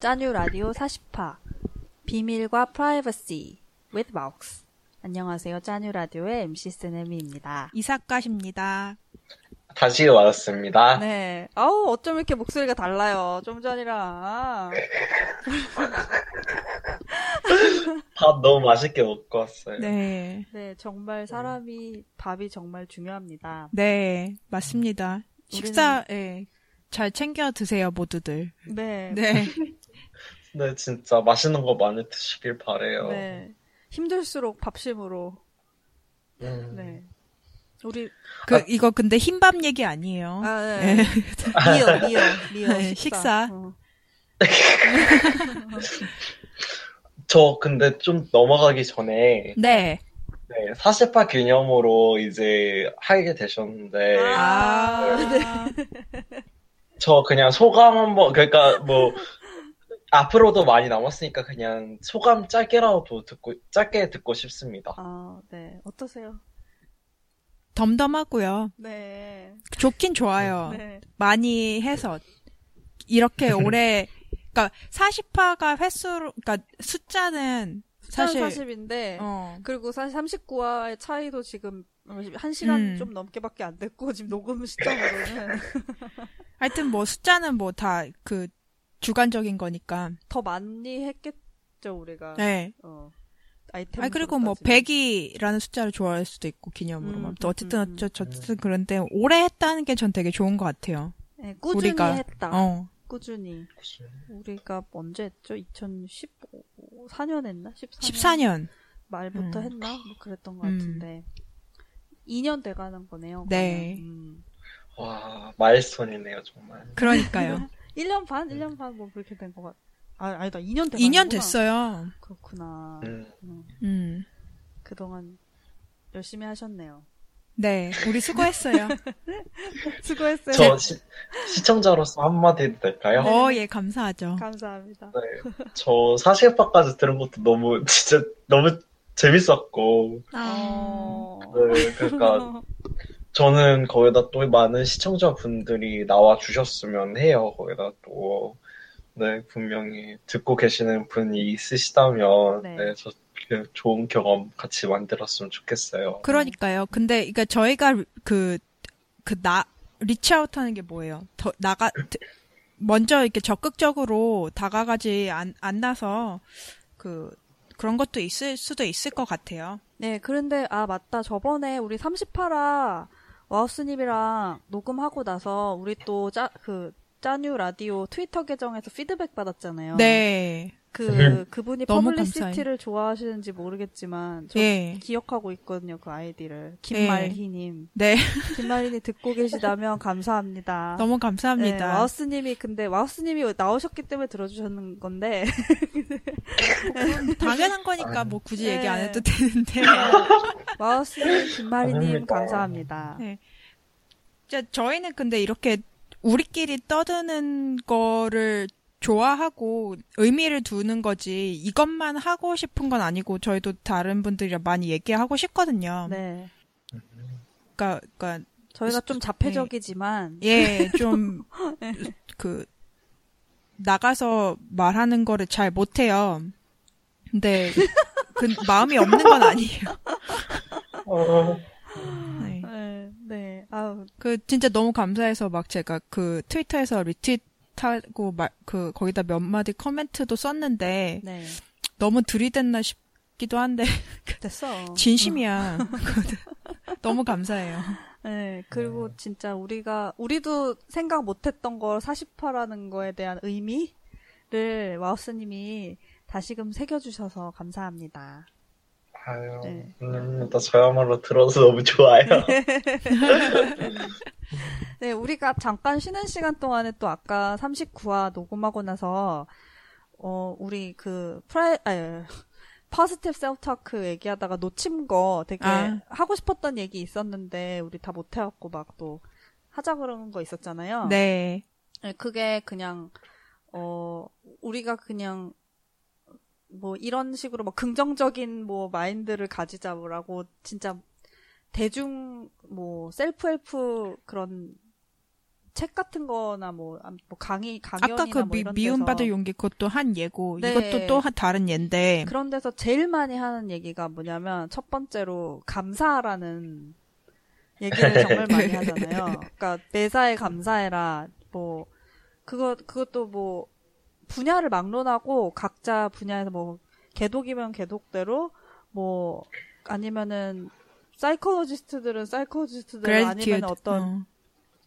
짜뉴 라디오 40화 비밀과 프라이버시 with Vox 안녕하세요. 짜뉴 라디오의 MC 스네미입니다. 이사카십니다. 다시 왔습니다. 네. 아우 어쩜 이렇게 목소리가 달라요. 좀 전이랑. 밥 너무 맛있게 먹고 왔어요. 네. 네, 정말 사람이 밥이 정말 중요합니다. 네, 맞습니다. 식사, 예, 잘 챙겨 드세요, 모두들. 네. 네. 네, 진짜 맛있는 거 많이 드시길 바래요. 네. 힘들수록 밥심으로. 음. 네. 우리 그, 이거 근데 흰밥 얘기 아니에요. 아, 네. 미어, 미어, 미어. 네, 식사. 식사. 어. 저 근데 좀 넘어가기 전에 네. 네, 40화 기념으로 이제 하게 되셨는데 아, 저 그냥 소감 한번 그러니까 뭐 앞으로도 많이 남았으니까 그냥 소감 짧게라도 듣고 짧게 듣고 싶습니다. 아, 네. 어떠세요? 덤덤하고요. 네. 좋긴 좋아요. 네. 많이 해서. 이렇게 오래, 그니까 40화가 횟수로, 그니까 숫자는 사실, 사실 40인데 어, 그리고 사실 39화의 차이도 지금 한 시간 음. 좀 넘게밖에 안 됐고 지금 녹음 시점으로는 하여튼 뭐 숫자는 뭐 다 그 주관적인 거니까. 더 많이 했겠죠 우리가. 네. 어. 아이템. 아 그리고 뭐 100이라는 숫자를 좋아할 수도 있고 기념으로만. 음, 또 어쨌든 음, 음. 어쩌 어쨌든 그런데 오래 했다는 게 전 되게 좋은 것 같아요. 네, 꾸준히 우리가 했다. 어. 꾸준히. 우리가 언제 했죠? 2015 4년 했나? 14년, 14년. 말부터 음. 했나? 뭐 그랬던 것 음. 같은데. 2년 돼가는 거네요. 네. 음. 와 마일스톤이네요 정말. 그러니까요. 1년 반? 1년 반 뭐 그렇게 된 것 같. 아, 아니다. 2년 돼. 2년 됐어요. 그렇구나. 음. 음, 음. 그동안 열심히 하셨네요. 네. 우리 수고했어요. 수고했어요. 저 시, 시청자로서 한마디 해도 될까요? 어, 예, 감사하죠. 감사합니다. 네, 저 40화까지 들은 것도 너무 진짜 너무 재밌었고 어... 네, 그러니까 저는 거기다 또 많은 시청자분들이 나와 주셨으면 해요. 거기다 또 네, 분명히 듣고 계시는 분이 있으시다면 네. 네, 저그 좋은 경험 같이 만들었으면 좋겠어요. 그러니까요. 근데 그러니까 저희가 그 그 나 reach out 하는 게 뭐예요? 더 나가 먼저 이렇게 적극적으로 다가가지 안, 않나서 그 그런 것도 있을 수도 있을 것 같아요. 네, 그런데 아 맞다. 저번에 우리 38화 와우스님이랑 녹음하고 나서 우리 또 짜 그 짜뉴 라디오 트위터 계정에서 피드백 받았잖아요. 네. 그 그분이 너무 publicity를 좋아하시는지 모르겠지만 저 예. 기억하고 있거든요. 그 아이디를 김말희님. 네. 김말희님 듣고 계시다면 감사합니다. 너무 네, 감사합니다. 와우스님이 근데 와우스님이 나오셨기 때문에 들어주셨는 건데 당연한 거니까 뭐 굳이 네. 얘기 안 해도 되는데. 김말희님 아닙니다. 감사합니다. 네. 진짜 저희는 근데 이렇게 우리끼리 떠드는 거를 좋아하고 의미를 두는 거지 이것만 하고 싶은 건 아니고 저희도 다른 분들이랑 많이 얘기하고 싶거든요. 네, 그러니까, 그러니까 저희가 좀 자폐적이지만 예, 좀 그 나가서 말하는 거를 잘 못해요. 근데 그 마음이 없는 건 아니에요. 어, 네. 네, 네, 아우 그 진짜 너무 감사해서 막 제가 그 트위터에서 리트윗하고 막그 거기다 몇 마디 코멘트도 썼는데 네 너무 들이댔나 싶기도 한데 됐어. 진심이야. 너무 감사해요. 네, 그리고 진짜 우리가 우리도 생각 못했던 걸 40화라는 거에 대한 의미를 와우스님이 다시금 새겨주셔서 감사합니다. 아유, 네. 음, 나 저야말로 들어서 너무 좋아요. 네, 우리가 잠깐 쉬는 시간 동안에 또 아까 39화 녹음하고 나서, 어, 우리 그, 프라이, 아, positive self talk 얘기하다가 놓친 거 되게 아. 하고 싶었던 얘기 있었는데, 우리 다 못해갖고 막 또 하자 그러는 거 있었잖아요. 네. 네, 그게 그냥, 어, 우리가 그냥, 뭐 이런 식으로 뭐 긍정적인 뭐 마인드를 가지자라고 진짜 대중 뭐 self help 그런 책 같은 거나 뭐, 아, 뭐 강의, 강연이나 아까 그뭐 미, 이런 미움 받을 데서 용기 그것도 한 예고 네. 이것도 또 한 다른 예인데 그런 데서 제일 많이 하는 얘기가 뭐냐면 첫 번째로 감사라는 얘기를 정말 많이 하잖아요. 그러니까 매사에 감사해라. 뭐 그거 그것도 뭐 분야를 막론하고 각자 분야에서 뭐 개독이면 개독대로 뭐 아니면은 psychologist들은 psychologist대로 아니면 어떤 어.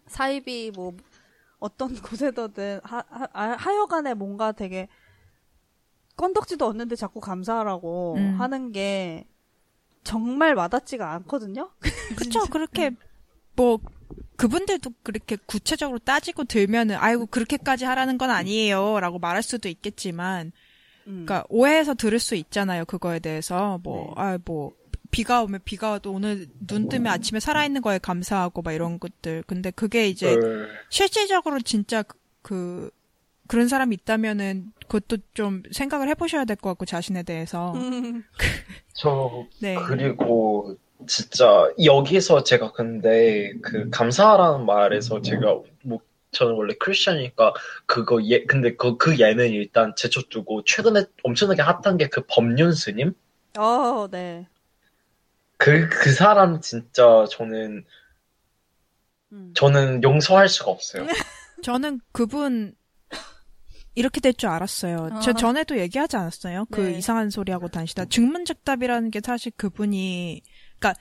사이비 뭐 어떤 곳에서든 하, 하, 아, 하여간에 뭔가 되게 건덕지도 없는데 자꾸 감사하라고 음. 하는 게 정말 와닿지가 않거든요. 그쵸 그렇게 뭐 그분들도 그렇게 구체적으로 따지고 들면은 아이고 그렇게까지 하라는 건 아니에요라고 말할 수도 있겠지만 음. 그러니까 오해해서 들을 수 있잖아요 그거에 대해서 네. 뭐아뭐 비가 오면 비가 와도 오늘 눈 뜨면 아침에 살아있는 거에 감사하고 막 이런 것들. 근데 그게 이제 그, 실질적으로 진짜 그, 그 그런 사람이 있다면은 그것도 좀 생각을 해보셔야 될 것 같고 자신에 대해서. 음. 저 네. 그리고 진짜 여기서 제가 근데 그 감사하라는 말에서 제가 뭐 저는 원래 크리스천이니까 그거 예 근데 그, 그 예는 일단 제쳐두고 최근에 엄청나게 핫한 게 그 법륜 스님? 어, 네. 그 그 사람 진짜 저는 음. 저는 용서할 수가 없어요. 저는 그분 이렇게 될 줄 알았어요. 아. 저 전에도 얘기하지 않았어요? 그 네. 이상한 소리 하고 다니시다. 증문즉답이라는 게 사실 그분이, 그러니까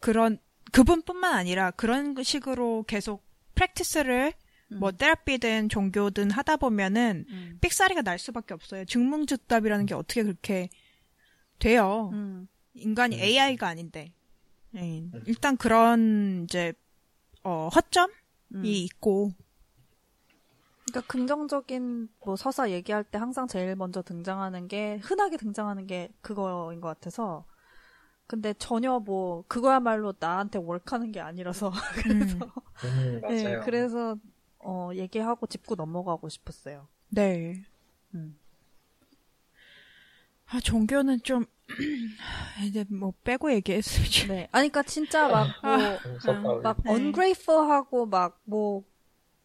그런 그분뿐만 아니라 그런 식으로 계속 프랙티스를 뭐 테라피든 종교든 하다 보면은 음. 삑사리가 날 수밖에 없어요. 증문즉답이라는 게 어떻게 그렇게 돼요? 음. 인간이 음. AI가 아닌데. 예, 일단 그런 이제 어, 허점이 음. 있고 그러니까 긍정적인 뭐 서사 얘기할 때 항상 제일 먼저 등장하는 게 흔하게 등장하는 게 그거인 것 같아서 근데 전혀 뭐 그거야말로 나한테 월하는 게 아니라서 음. 음, 네, 맞아요. 그래서 어 얘기하고 짚고 넘어가고 싶었어요. 네. 음. 아, 종교는 좀, 이제 뭐 빼고 얘기했으면 좋 네, 아니 그러니까 진짜 막뭐 용서하고. 막 네. ungrateful하고 막 뭐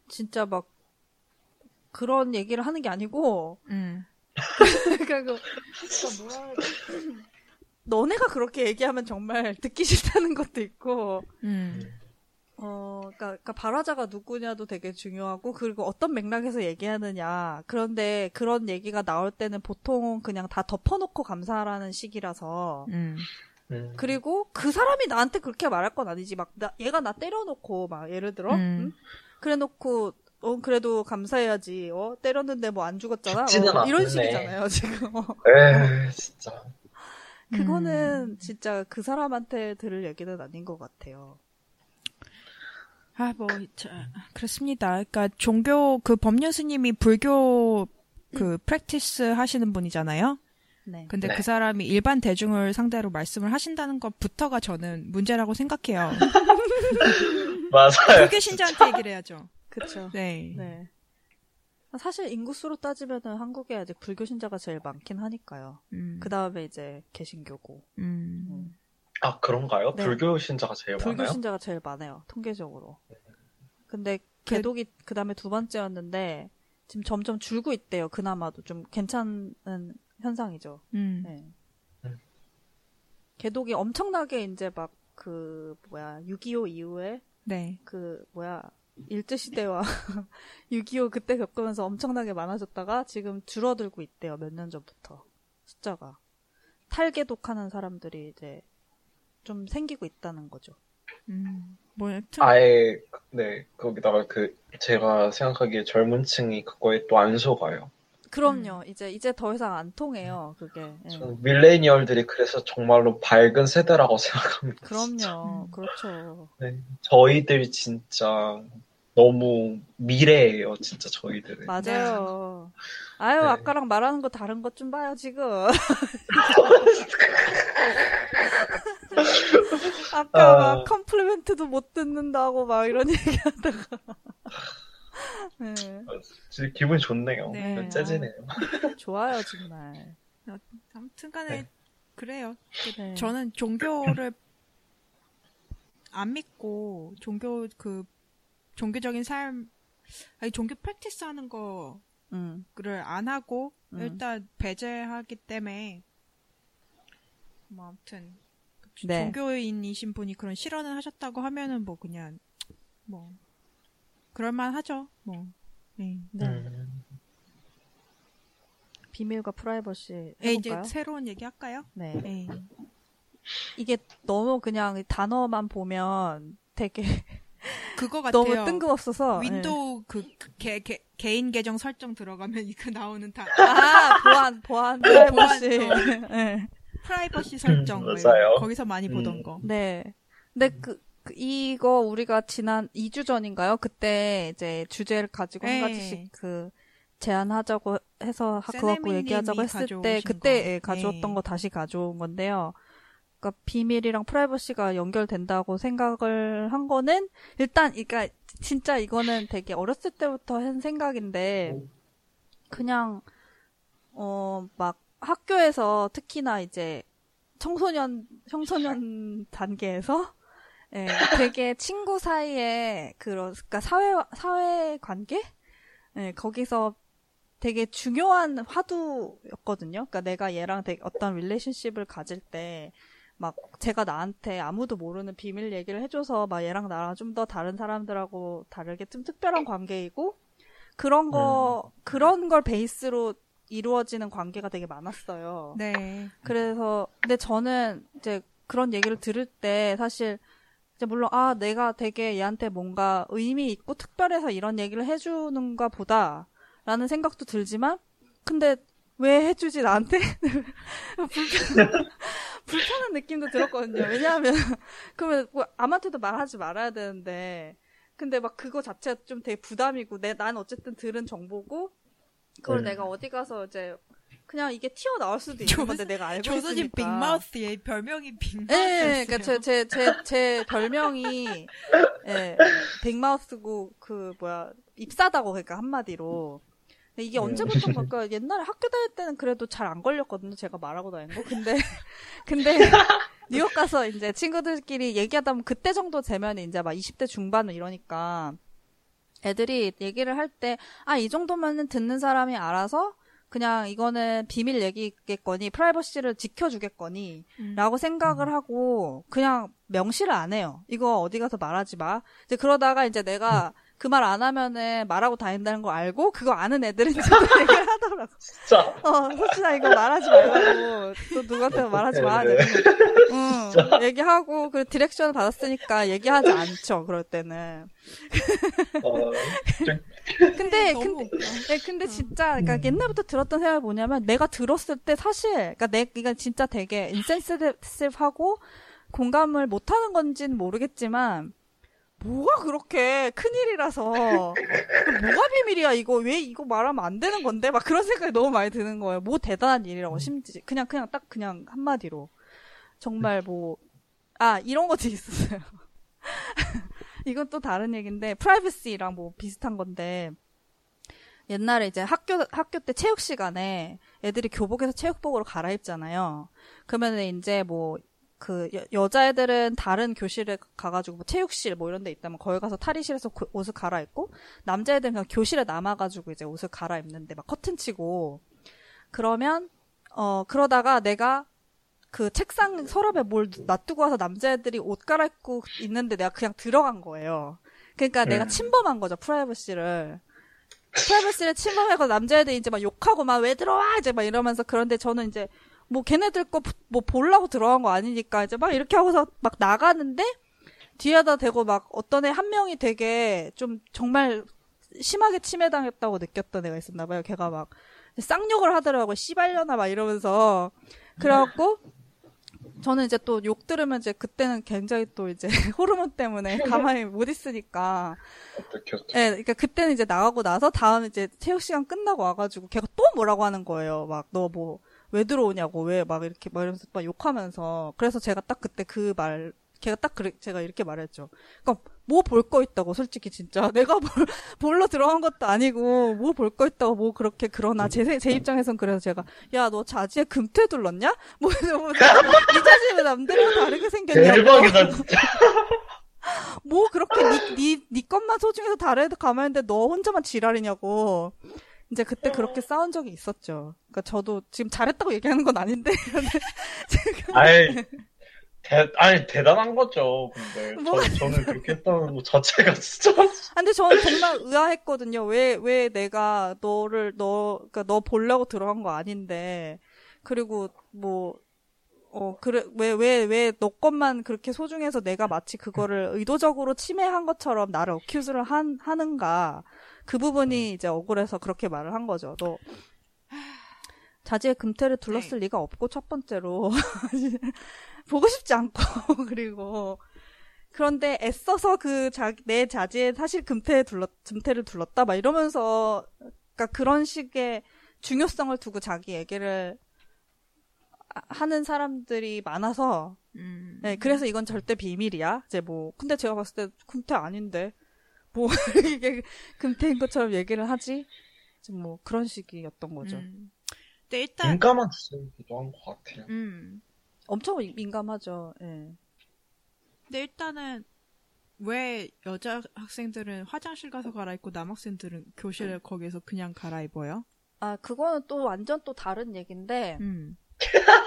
진짜 막 그런 얘기를 하는 게 아니고 음. 그러니까 그 그러니까 뭐라. 너네가 그렇게 얘기하면 정말 듣기 싫다는 것도 있고 음. 어 그러니까, 그러니까 발화자가 누구냐도 되게 중요하고 그리고 어떤 맥락에서 얘기하느냐 그런데 그런 얘기가 나올 때는 보통 그냥 다 덮어놓고 감사하라는 식이라서 음. 음. 그리고 그 사람이 나한테 그렇게 말할 건 아니지 막 나, 얘가 나 때려놓고 막 예를 들어 음. 응? 그래놓고 어 그래도 감사해야지 어 때렸는데 뭐 안 죽었잖아 어, 이런. 식이잖아요 지금 에 진짜. 그거는 진짜 그 사람한테 들을 얘기는 아닌 것 같아요 아, 뭐, 저, 그렇습니다. 그러니까 종교, 그 법륜 스님이 불교 그 프랙티스 하시는 분이잖아요? 네 근데 네. 그 사람이 일반 대중을 상대로 말씀을 하신다는 것부터가 저는 문제라고 생각해요. 맞아요. 불교 신자한테 얘기를 해야죠. 그쵸 네. 네 사실 인구수로 따지면은 한국에 아직 불교 신자가 제일 많긴 하니까요 음. 그 다음에 이제 개신교고 음. 아 그런가요? 네. 불교 신자가 제일 불교 많아요? 신자가 제일 많아요 통계적으로. 근데 그- 개독이 그 다음에 두 번째였는데 지금 점점 줄고 있대요. 그나마도 좀 괜찮은 현상이죠. 음. 네. 음. 개독이 엄청나게 이제 막 그 뭐야 6.25 이후에 네. 그 뭐야 일제 시대와 6.25 그때 겪으면서 엄청나게 많아졌다가 지금 줄어들고 있대요. 몇 년 전부터 숫자가 탈개독하는 사람들이 이제 좀 생기고 있다는 거죠. 음. 뭐, 여튼, 아예 네 거기다가 그 제가 생각하기에 젊은 층이 그거에 또 안 속아요. 그럼요. 이제 이제 더 이상 안 통해요. 그게. 예. 밀레니얼들이 그래서 정말로 밝은 세대라고 생각합니다. 그럼요. 그렇죠. 네. 저희들 진짜 너무 미래예요, 진짜 저희들은. 맞아요. 아유 네. 아까랑 말하는 거 다른 것 좀 봐요 지금. 아까 아. 막 컴플리멘트도 못 듣는다고 막 이런 얘기하다가. 네. 진짜 기분이 좋네요. 네. 재지네요. 좋아요 정말. 아무튼 간에, 네. 그래요. 네. 저는 종교를 안 믿고 종교 그 종교적인 삶, 아니 종교 프랙티스 하는 거를 음. 안 하고 음. 일단 배제하기 때문에 뭐 아무튼 네. 종교인이신 분이 그런 실언을 하셨다고 하면은 뭐 그냥 뭐 그럴만 하죠. 뭐. 네. 네. 음. 비밀과 프라이버시 네, 이제 해볼까요? 새로운 얘기 할까요? 네. 네. 이게 너무 그냥 단어만 보면 되게 그거 같아요. 너무 뜬금없어서 윈도우 그 개, 개, 개인 계정 설정 들어가면 이거 나오는 다 네. 아 보안 보안 프라이버시 보안, 네. 프라이버시 설정 뭐 맞아요. 거기서 많이 보던 음. 거. 네. 근데 그, 그 이거 우리가 지난 2주 전인가요? 그때 이제 주제를 가지고 네. 한 가지씩 그 제안하자고 해서 하- 그거 갖고 얘기하자고 했을 때 그때 거. 예, 가져왔던 네. 거 다시 가져온 건데요. 그러니까 비밀이랑 프라이버시가 연결된다고 생각을 한 거는 일단 그러니까 진짜 이거는 되게 어렸을 때부터 한 생각인데 그냥 어 막 학교에서 특히나 이제 청소년 청소년 단계에서? 예, 되게 친구 사이에 그런 그러니까 사회 사회 관계? 예, 거기서 되게 중요한 화두였거든요. 그러니까 내가 얘랑 되게 어떤 relationship을 가질 때 막 제가 나한테 아무도 모르는 비밀 얘기를 해줘서 막 얘랑 나랑 좀 더 다른 사람들하고 다르게 좀 특별한 관계이고 그런 거 그런 걸 베이스로 이루어지는 관계가 되게 많았어요. 네. 그래서 근데 저는 이제 그런 얘기를 들을 때 사실 이제 물론 아 내가 되게 얘한테 뭔가 의미 있고 특별해서 이런 얘기를 해주는가 보다라는 생각도 들지만 근데 왜 해주지 나한테 불편, 불편한 느낌도 들었거든요 왜냐하면 그러면 뭐 아무한테도 말하지 말아야 되는데 근데 막 그거 자체가 좀 되게 부담이고 내 난 어쨌든 들은 정보고 그걸 음. 내가 어디 가서 이제 그냥 이게 튀어 나올 수도 있는 조- 건데 내가 알고 조선님 있으니까. 빅마우스의 별명이 빅마우스. 예, 그러니까 제 제 제 제 별명이 예, 빅마우스고 그 뭐야 입사다고 그러니까 한마디로. 이게 음. 언제부터 그러니까 옛날에 학교 다닐 때는 그래도 잘 안 걸렸거든요. 제가 말하고 다니는 거. 근데 근데 뉴욕 가서 이제 친구들끼리 얘기하다 보면 그때 정도 되면 이제 막 20대 중반 이러니까 애들이 얘기를 할 때 아 이 정도면은 듣는 사람이 알아서 그냥 이거는 비밀 얘기겠거니 프라이버시를 지켜주겠거니 음. 라고 생각을 하고 그냥 명시를 안 해요. 이거 어디 가서 말하지 마. 이제 그러다가 이제 내가 그 말 안 하면은 말하고 다닌다는 걸 알고 그거 아는 애들은 또 얘기를 하더라고. 진짜 어, 솔직히 이거 말하지 말라고 또 누구한테 말하지 마. 네. 응, 얘기하고 그 디렉션을 받았으니까 얘기하지 않죠. 그럴 때는. 어, 좀 근데 근데. 네, 근데 진짜, 그러니까 음. 옛날부터 들었던 생각이 뭐냐면, 내가 들었을 때 사실, 그러니까 내, 이가 진짜 되게 인센시티브하고 공감을 못하는 건지는 모르겠지만, 뭐가 그렇게 큰일이라서, 뭐가 비밀이야, 이거, 왜 이거 말하면 안 되는 건데? 막 그런 생각이 너무 많이 드는 거예요. 뭐 대단한 일이라고, 심지. 그냥, 그냥 딱 그냥 한마디로. 정말 뭐, 아, 이런 것도 있었어요. 이건 또 다른 얘기인데, 프라이버시랑 뭐 비슷한 건데, 옛날에 이제 학교, 학교 때 체육 시간에 애들이 교복에서 체육복으로 갈아입잖아요. 그러면 이제 뭐, 그, 여, 여자애들은 다른 교실에 가가지고 뭐 체육실 뭐 이런 데 있다면 거기 가서 탈의실에서 고- 옷을 갈아입고, 남자애들은 그냥 교실에 남아가지고 이제 옷을 갈아입는데 막 커튼 치고, 그러면, 어, 그러다가 내가 그 책상 서랍에 뭘 놔두고 와서 남자애들이 옷 갈아입고 있는데 내가 그냥 들어간 거예요. 그러니까 내가 음. 침범한 거죠, 프라이버시를. 프라이버시를 침범해서 남자애들이 이제 막 욕하고 막 왜 들어와 이제 막 이러면서 그런데 저는 이제 뭐 걔네들 거 뭐 보려고 들어간 거 아니니까 이제 막 이렇게 하고서 막 나가는데 뒤에다 대고 막 어떤 애 한 명이 되게 좀 정말 심하게 침해당했다고 느꼈던 애가 있었나 봐요. 걔가 막 쌍욕을 하더라고요. 씨발려나 막 이러면서 그래갖고 저는 이제 또 욕 들으면 이제 그때는 굉장히 또 이제 호르몬 때문에 가만히 못 있으니까 어떻게 어떻게 예, 그러니까 그때는 이제 나가고 나서 다음 이제 체육 시간 끝나고 와가지고 걔가 또 뭐라고 하는 거예요. 막 너 뭐 왜 들어오냐고 왜 막 이렇게 막 이러면서 막 욕하면서 그래서 제가 딱 그때 그말 걔가 딱 그래 제가 이렇게 말했죠. 그러니까 뭐 볼 거 있다고 솔직히 진짜 내가 뭘 볼러 들어간 것도 아니고 뭐 볼 거 있다고 뭐 그렇게 그러나 제, 세- 제 입장에선 그래서 제가 야 너 자지에 금태 둘렀냐? 뭐, 뭐, 이 자식이 왜 남들이랑 다르게 생겼냐고 대박이다 진짜 뭐 그렇게 니, 니, 니 것만 소중해서 다른 애들 가만히 있는데 너 혼자만 지랄이냐고. 이제 그때 그렇게 싸운 적이 있었죠. 그러니까 저도 지금 잘했다고 얘기하는 건 아닌데. 아이, 대, 아니, 대단한 거죠, 근데. 뭐. 저, 저는 그렇게 했다는 것 자체가 진짜. 아, 근데 저는 정말 의아했거든요. 왜, 왜 내가 너를, 너, 그니까 너 보려고 들어간 거 아닌데. 그리고 뭐, 어, 그래, 왜, 왜, 왜 너 것만 그렇게 소중해서 내가 마치 그거를 의도적으로 침해한 것처럼 나를 어큐즈를 한, 하는가. 그 부분이 이제 억울해서 그렇게 말을 한 거죠. 너, 자지의 금태를 둘렀을 리가 없고, 첫 번째로. 보고 싶지 않고, 그리고. 그런데 애써서 그 자, 내 자지에 사실 금태에 둘렀, 금태를 둘렀다, 막 이러면서, 그니까 그런 식의 중요성을 두고 자기 얘기를 아- 하는 사람들이 많아서, 음. 네, 그래서 이건 절대 비밀이야. 이제 뭐, 근데 제가 봤을 때 금태 아닌데, 뭐, 이게 금태인 것처럼 얘기를 하지? 이제 뭐, 그런 식이었던 거죠. 음. 근데 일단 민감한 주제이기도 한 것 같아요. 음. 엄청 민감하죠, 예. 근데 일단은 왜 여자 학생들은 화장실 가서 갈아입고 남학생들은 교실에 거기서 그냥 갈아입어요? 아, 그거는 또 완전 또 다른 얘기인데, 음.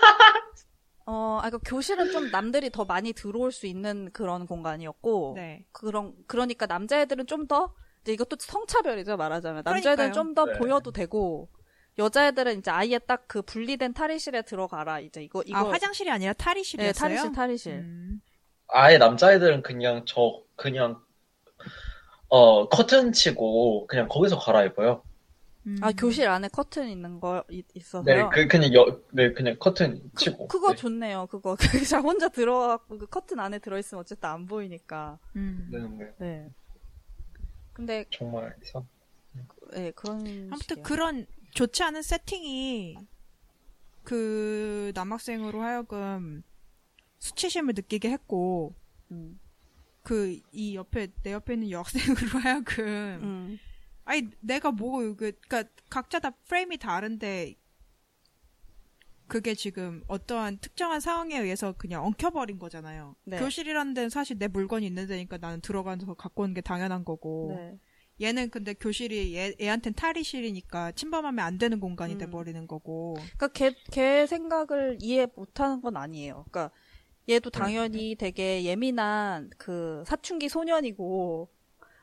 어, 아, 그 교실은 좀 남들이 더 많이 들어올 수 있는 그런 공간이었고, 네. 그런, 그러니까 남자애들은 좀 더, 이제 이것도 성차별이죠, 말하자면. 남자애들은 그러니까요. 좀더 네. 보여도 되고, 여자애들은 이제 아예 딱 그 분리된 탈의실에 들어가라, 이제 이거, 이거. 아 화장실이 아니라 네, 탈의실이었어요? 탈의실, 탈의실. 음. 아예 남자애들은 그냥 저, 그냥, 어, 커튼 치고, 그냥 거기서 갈아입어요. 음. 아, 교실 안에 커튼 있는 거 이- 네, 있어서요? 그, 그냥 여, 네, 그냥 커튼 그, 치고. 그거 네. 좋네요, 그거. 자, 혼자 들어가고, 그 커튼 안에 들어있으면 어쨌든 안 보이니까. 음. 네, 네. 네. 근데, 정말 이상. 예, 그런. 아무튼 식이에요. 그런 좋지 않은 세팅이 그 남학생으로 하여금 수치심을 느끼게 했고 음. 그이 옆에 내 옆에 있는 여학생으로 하여금 음. 아니 내가 뭐 그, 그니까 각자 다 프레임이 다른데 그게 지금 어떠한 특정한 상황에 의해서 그냥 엉켜버린 거잖아요. 네. 교실이라는 데는 사실 내 물건이 있는 데니까 나는 들어가서 갖고 오는 게 당연한 거고 네. 얘는 근데 교실이 얘, 얘한텐 탈의실이니까 침범하면 안 되는 공간이 음. 돼버리는 거고 그러니까 걔, 걔 생각을 이해 못하는 건 아니에요. 그러니까 얘도 당연히 되게 예민한 그 사춘기 소년이고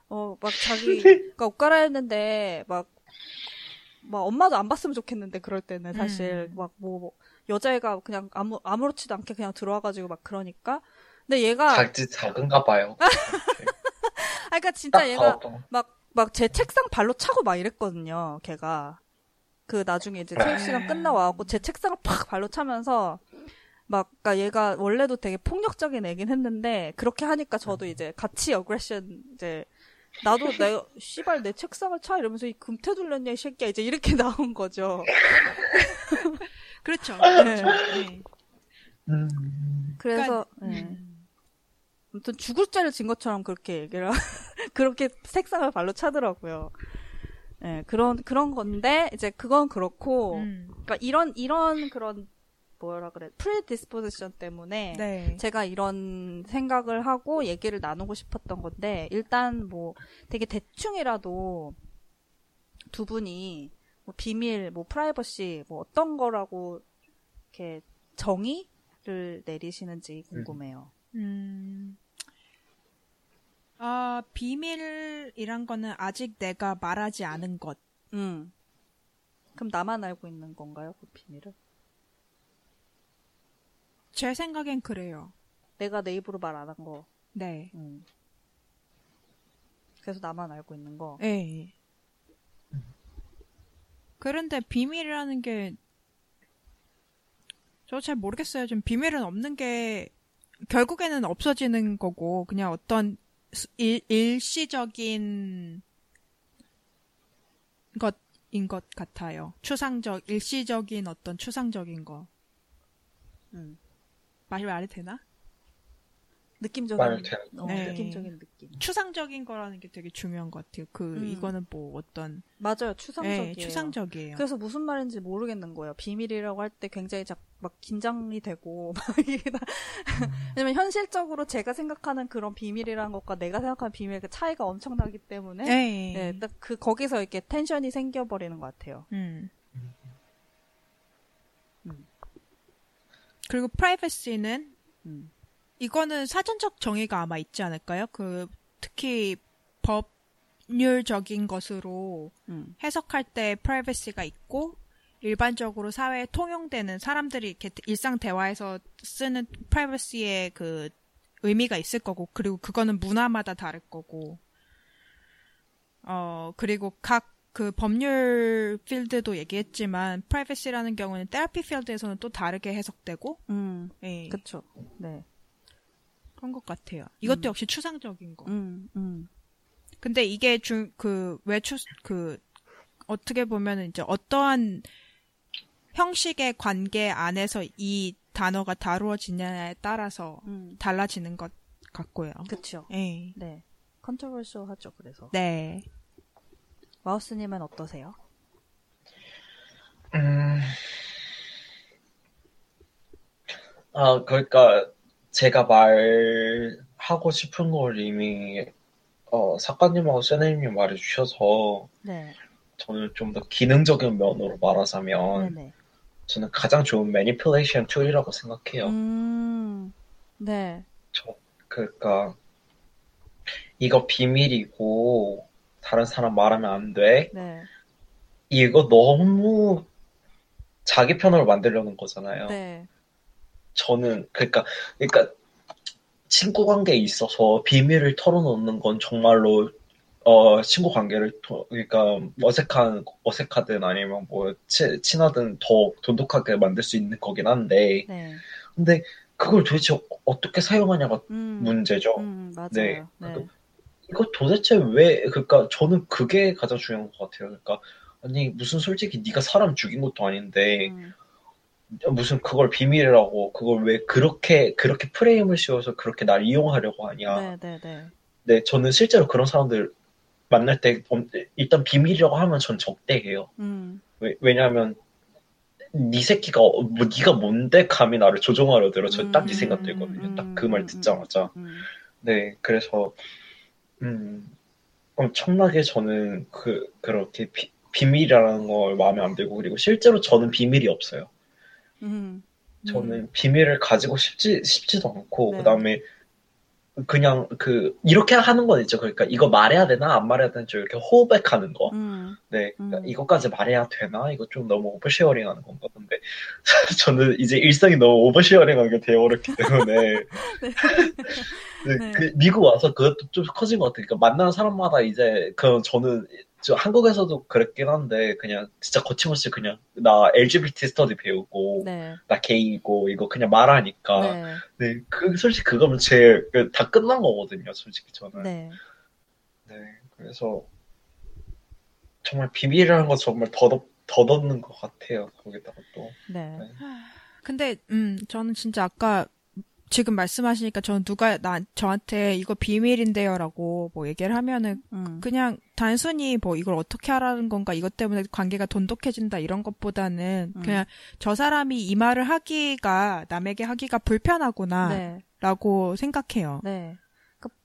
어 막 자기가 옷 갈아입는데 막 막 엄마도 안 봤으면 좋겠는데 그럴 때는 사실 음. 막뭐 여자애가 그냥 아무 아무렇지도 않게 그냥 들어와가지고 막 그러니까 근데 얘가 아 작지 작은가 봐요. 그러니까 진짜 딱 얘가. 막 막 제 책상 발로 차고 막 이랬거든요. 걔가 그 나중에 이제 체육 시간 끝나 와갖고 제 책상을 팍 발로 차면서 막 그러니까 얘가 원래도 되게 폭력적인 애긴 했는데 그렇게 하니까 저도 이제 같이 어그레션 이제 나도 내가 씨발 내 책상을 차 이러면서 이 금태 둘렸냐 이 새끼야 이제 이렇게 나온 거죠. 그렇죠. 네. 그렇죠. 네. 음, 그래서 그러니까, 네. 음. 아무튼 죽을 죄를 진 것처럼 그렇게 얘기를 하- 그렇게 책상을 발로 차더라고요. 예, 그런 그런 건데 이제 그건 그렇고 음. 그러니까 이런 이런 그런 뭐라 그래 프레디스포지션 때문에 네. 제가 이런 생각을 하고 얘기를 나누고 싶었던 건데 일단 뭐 되게 대충이라도 두 분이 뭐 비밀 뭐 프라이버시 뭐 어떤 거라고 이렇게 정의를 내리시는지 궁금해요. 음. 아, 비밀이란 거는 아직 내가 말하지 않은 것. 음. 그럼 나만 알고 있는 건가요, 그 비밀을? 제 생각엔 그래요. 내가 내 입으로 말 안 한 거. 네. 음. 그래서 나만 알고 있는 거. 예. 그런데 비밀이라는 게, 저 잘 모르겠어요. 좀 비밀은 없는 게, 결국에는 없어지는 거고, 그냥 어떤 수- 일, 일시적인 것인 것 같아요. 추상적, 일시적인 어떤 추상적인 거. 음. 말 말이 되나? 느낌적인 말 되는 어, 네. 느낌적인 느낌. 추상적인 거라는 게 되게 중요한 것 같아요. 그 음. 이거는 뭐 어떤 맞아요. 추상적이에요. 네, 추상적이에요. 그래서 무슨 말인지 모르겠는 거예요. 비밀이라고 할 때 굉장히 자, 막 긴장이 되고 막 이게 다 왜냐면 현실적으로 제가 생각하는 그런 비밀이라는 것과 내가 생각하는 비밀의 그 차이가 엄청나기 때문에 네. 네, 딱 그 거기서 이렇게 텐션이 생겨버리는 것 같아요. 음. 음. 그리고 프라이버시는 음. 이거는 사전적 정의가 아마 있지 않을까요? 그 특히 법률적인 것으로 음. 해석할 때 프라이버시가 있고 일반적으로 사회에 통용되는 사람들이 이렇게 일상 대화에서 쓰는 프라이버시의 그 의미가 있을 거고 그리고 그거는 문화마다 다를 거고 어 그리고 각 그 법률 field도 얘기했지만 프라이버시라는 경우는 therapy field에서는 또 다르게 해석되고 음. 예, 그쵸. 네. 그런 것 같아요. 이것도 음. 역시 추상적인 거. 음. 음. 근데 이게 중, 그, 그, 어떻게 보면 이제 어떠한 형식의 관계 안에서 이 단어가 다루어지냐에 따라서 음. 달라지는 것 같고요. 예. 네. 컨트롤쇼 하죠, 그래서. 네. 마우스님은 어떠세요? 음. 아, 그러니까 제가 말하고 싶은 걸 이미 어, 작가님하고 세네님이 말해주셔서 네. 저는 좀 더 기능적인 면으로 말하자면 네네. 저는 가장 좋은 manipulation tool이라고 생각해요. 음. 네. 저 그러니까 이거 비밀이고 다른 사람 말하면 안 돼. 네. 이거 너무 자기 편으로 만들려는 거잖아요. 네. 저는 그러니까 그러니까 친구 관계에 있어서 비밀을 털어놓는 건 정말로 어 친구 관계를 토- 그러니까 어색한 어색하든 아니면 뭐 치, 친하든 더 돈독하게 만들 수 있는 거긴 한데 네. 근데 그걸 도대체 어떻게 사용하냐가 음. 문제죠. 음, 맞아요. 네. 네. 이거 도대체 왜 그러니까 저는 그게 가장 중요한 것 같아요. 그러니까 아니 무슨 솔직히 네가 사람 죽인 것도 아닌데 음. 무슨 그걸 비밀이라고 그걸 왜 그렇게 그렇게 프레임을 씌워서 그렇게 날 이용하려고 하냐. 네, 네, 네. 네, 저는 실제로 그런 사람들 만날 때 엄- 일단 비밀이라고 하면 전 적대해요. 음. 왜, 왜냐하면 네 새끼가 어- 뭐 네가 뭔데 감히 나를 조종하려 들어. 저 딱이 음, 생각 들거든요. 딱그 음, 말 음, 듣자마자. 음. 네, 그래서 음 엄청나게 저는 그 그렇게 비, 비밀이라는 걸 마음에 안 들고 그리고 실제로 저는 비밀이 없어요. 음. 저는 음. 비밀을 가지고 싶지 싶지도 않고 네. 그다음에 그냥 그 이렇게 하는 건 있죠. 그러니까 이거 말해야 되나 안 말해야 되나 좀 이렇게 호백하는 거. 음. 네, 그러니까 음. 이것까지 말해야 되나? 이거 좀 너무 오버쉐어링하는 건가? 근데 저는 이제 일상이 너무 오버쉐어링하게 되어버렸기 때문에 네, 네. 그 미국 와서 그것도 좀 커진 것 같아요. 그러니까 만나는 사람마다 이제 그 저는 저 한국에서도 그랬긴 한데 그냥 진짜 거침없이 그냥 나 LGBT 스터디 배우고 네. 나 게이고 이거 그냥 말하니까 네. 네, 그 솔직히 그거면 제일 그다 끝난 거거든요. 솔직히 저는. 네. 네, 그래서 정말 비밀이라는 건 정말 덧없, 덧없는 것 같아요. 거기다가 또. 네. 네. 근데 음 저는 진짜 아까 지금 말씀하시니까 저는 누가 나 저한테 이거 비밀인데요라고 뭐 얘기를 하면은 음. 그냥 단순히 뭐 이걸 어떻게 하라는 건가 이것 때문에 관계가 돈독해진다 이런 것보다는 음. 그냥 저 사람이 이 말을 하기가 남에게 하기가 불편하구나라고 네. 생각해요. 네.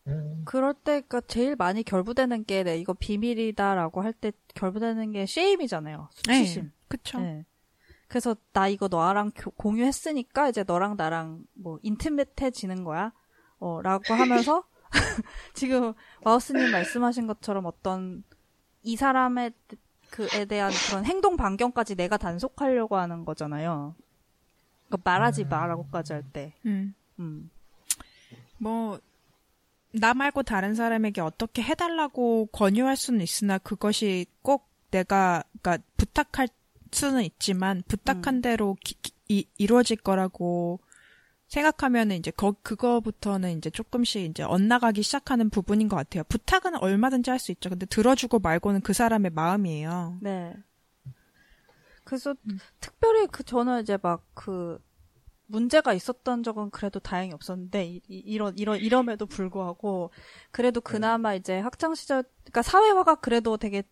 음, 그럴 때, 그 제일 많이 결부되는 게, 네, 이거 비밀이다라고 할 때 결부되는 게 쉐임이잖아요. 수치심. 그쵸. 네. 그래서 나 이거 너랑 교- 공유했으니까 이제 너랑 나랑 뭐 인티메트해지는 거야. 어, 라고 하면서 지금 마우스님 말씀하신 것처럼 어떤 이 사람의 그에 대한 그런 행동 반경까지 내가 단속하려고 하는 거잖아요. 그러니까 말하지 마라고까지 할 때. 음. 음. 뭐, 나 말고 다른 사람에게 어떻게 해달라고 권유할 수는 있으나 그것이 꼭 내가, 그니까 부탁할 수는 있지만 부탁한 음. 대로 기- 기- 이, 이루어질 거라고 생각하면은 이제 거, 그거부터는 이제 조금씩 이제 엇나가기 시작하는 부분인 것 같아요. 부탁은 얼마든지 할 수 있죠. 근데 들어주고 말고는 그 사람의 마음이에요. 네. 그래서 특별히 그 저는 이제 막 그 문제가 있었던 적은 그래도 다행히 없었는데 이, 이, 런 이런 이럼에도 불구하고 그래도 그나마 이제 학창 시절 그러니까 사회화가 그래도 되게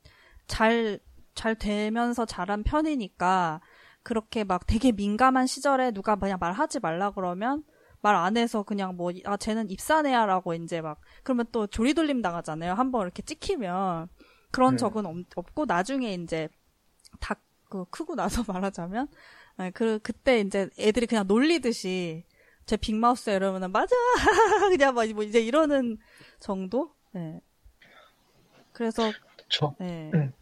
잘 잘 되면서 자란 편이니까 그렇게 막 되게 민감한 시절에 누가 그냥 말하지 말라 그러면 말 안 해서 그냥 뭐 아 쟤는 입사네야라고 이제 막 그러면 또 조리돌림 당하잖아요. 한번 이렇게 찍히면 그런 네. 적은 없, 없고 나중에 이제 다 그 크고 나서 말하자면 네, 그 그때 이제 애들이 그냥 놀리듯이 제 빅마우스 이러면은 맞아 그냥 막 뭐 이제 이러는 정도. 네. 그래서 저 네. 음.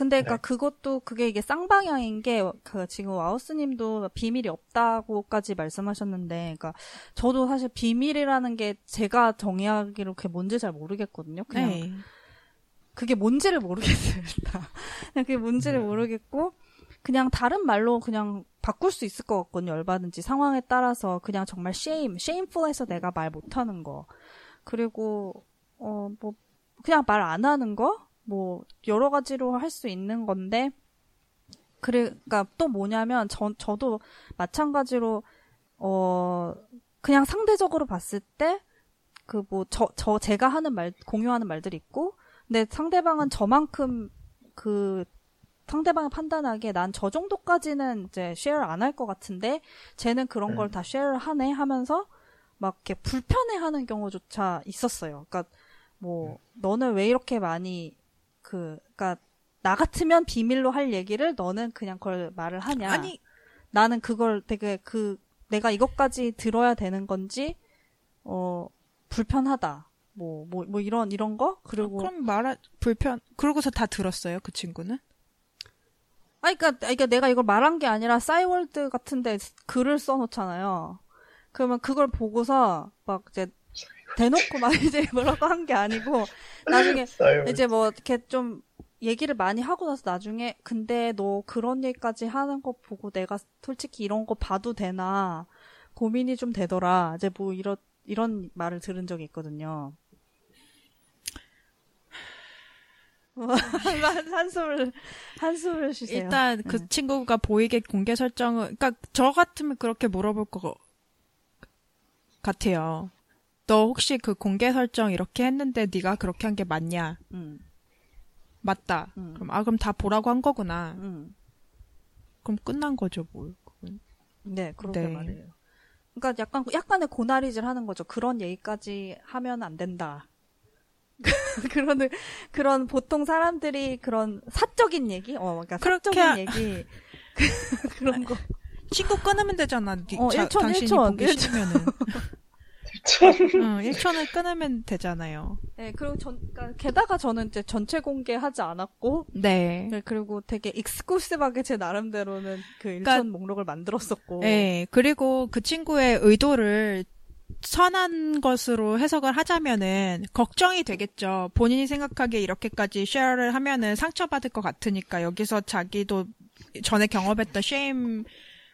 근데 그니까 네. 그것도 그게 이게 쌍방향인 게 그 지금 와우스님도 비밀이 없다고까지 말씀하셨는데, 그러니까 저도 사실 비밀이라는 게 제가 정의하기로 그게 뭔지 잘 모르겠거든요. 그냥 네. 그게 뭔지를 모르겠어요. 일단 그냥 그게 뭔지를 음. 모르겠고 그냥 다른 말로 그냥 바꿀 수 있을 것 같거든요. 얼마든지 상황에 따라서 그냥 정말 shame, shameful해서 내가 말 못하는 거 그리고 어 뭐 그냥 말 안 하는 거 뭐 여러 가지로 할 수 있는 건데 그러니까 또 뭐냐면 저 저도 마찬가지로 어 그냥 상대적으로 봤을 때 그 뭐 저 저 제가 하는 말 공유하는 말들이 있고 근데 상대방은 저만큼 그 상대방이 판단하기에 난 저 정도까지는 이제 쉐어를 안 할 것 같은데 쟤는 그런 걸 음. 다 쉐어를 하네 하면서 막 이렇게 불편해하는 경우조차 있었어요. 그러니까 뭐 너는 왜 이렇게 많이 그 그러니까 나 같으면 비밀로 할 얘기를 너는 그냥 그걸 말을 하냐? 아니 나는 그걸 되게 그 내가 이것까지 들어야 되는 건지 어 불편하다. 뭐 뭐 뭐 이런 이런 거 그리고 그럼 말하 불편 그러고서 다 들었어요 그 친구는? 아니, 그니까, 그러니까 내가 이걸 말한 게 아니라, 싸이월드 같은 데 글을 써놓잖아요. 그러면 그걸 보고서, 막, 이제, 대놓고 막 이제 뭐라고 한 게 아니고, 나중에. 이제 뭐, 이렇게 좀, 얘기를 많이 하고 나서 나중에, 근데 너 그런 얘기까지 하는 거 보고 내가 솔직히 이런 거 봐도 되나, 고민이 좀 되더라. 이제 뭐, 이런, 이런 말을 들은 적이 있거든요. 한숨을, 한숨을 쉬세요. 일단 그 네. 친구가 보이게 공개 설정을 그러니까 저 같으면 그렇게 물어볼 거 같아요. 너 혹시 그 공개 설정 이렇게 했는데 네가 그렇게 한 게 맞냐? 음, 맞다. 음. 그럼 아 그럼 다 보라고 한 거구나. 음. 그럼 끝난 거죠, 뭘. 그건. 네, 그러게 네. 말이에요. 그러니까 약간 약간의 고나리질 하는 거죠. 그런 얘기까지 하면 안 된다. 그런 그런 보통 사람들이 그런 사적인 얘기, 어, 그러니까 그렇게 사적인 하- 얘기 그런 거. 친구 끊으면 되잖아. 니- 어, 자- 일촌, 당신이 일촌, 보기 일촌. 싫으면은. 응, 1천을 끊으면 되잖아요. 네, 그리고 전, 그러니까 게다가 저는 이제 전체 공개하지 않았고, 네. 네, 그리고 되게 익스클루시브하게 제 나름대로는 그 일촌 그러니까- 목록을 만들었었고, 네. 그리고 그 친구의 의도를 선한 것으로 해석을 하자면은 걱정이 되겠죠. 본인이 생각하기에 이렇게까지 share를 하면은 상처받을 것 같으니까 여기서 자기도 전에 경험했던 shame을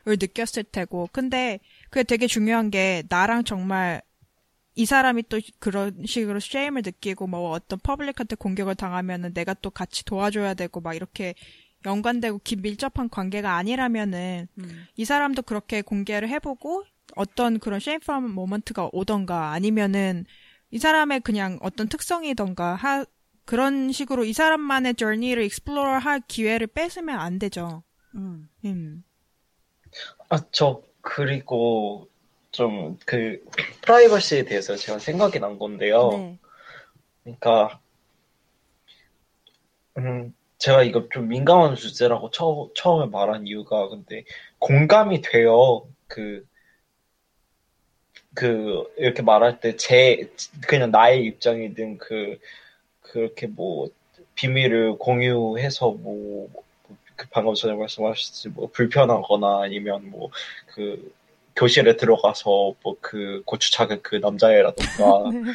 느꼈을 테고. 근데 그게 되게 중요한 게 나랑 정말 이 사람이 또 그런 식으로 shame을 느끼고 뭐 어떤 public한테 공격을 당하면은 내가 또 같이 도와줘야 되고 막 이렇게 연관되고 긴 밀접한 관계가 아니라면은 음, 이 사람도 그렇게 공개를 해보고 어떤 그런 shameful moment가 오던가 아니면은 이 사람의 그냥 어떤 특성이던가 하, 그런 식으로 이 사람만의 journey를 explore 할 기회를 뺏으면 안 되죠. 음, 음. 아, 저, 그리고, 좀, 그, 프라이버시에 대해서 제가 생각이 난 건데요. 네, 그러니까, 음, 제가 이거 좀 민감한 주제라고 처, 처음에 말한 이유가, 근데, 공감이 돼요. 그, 그, 이렇게 말할 때, 제, 그냥 나의 입장이든, 그, 그렇게 뭐, 비밀을 공유해서 뭐, 그 방금 전에 말씀하셨듯이 뭐, 불편하거나 아니면 뭐, 그, 교실에 들어가서 뭐, 그, 고추 작은 그 남자애라던가, 네.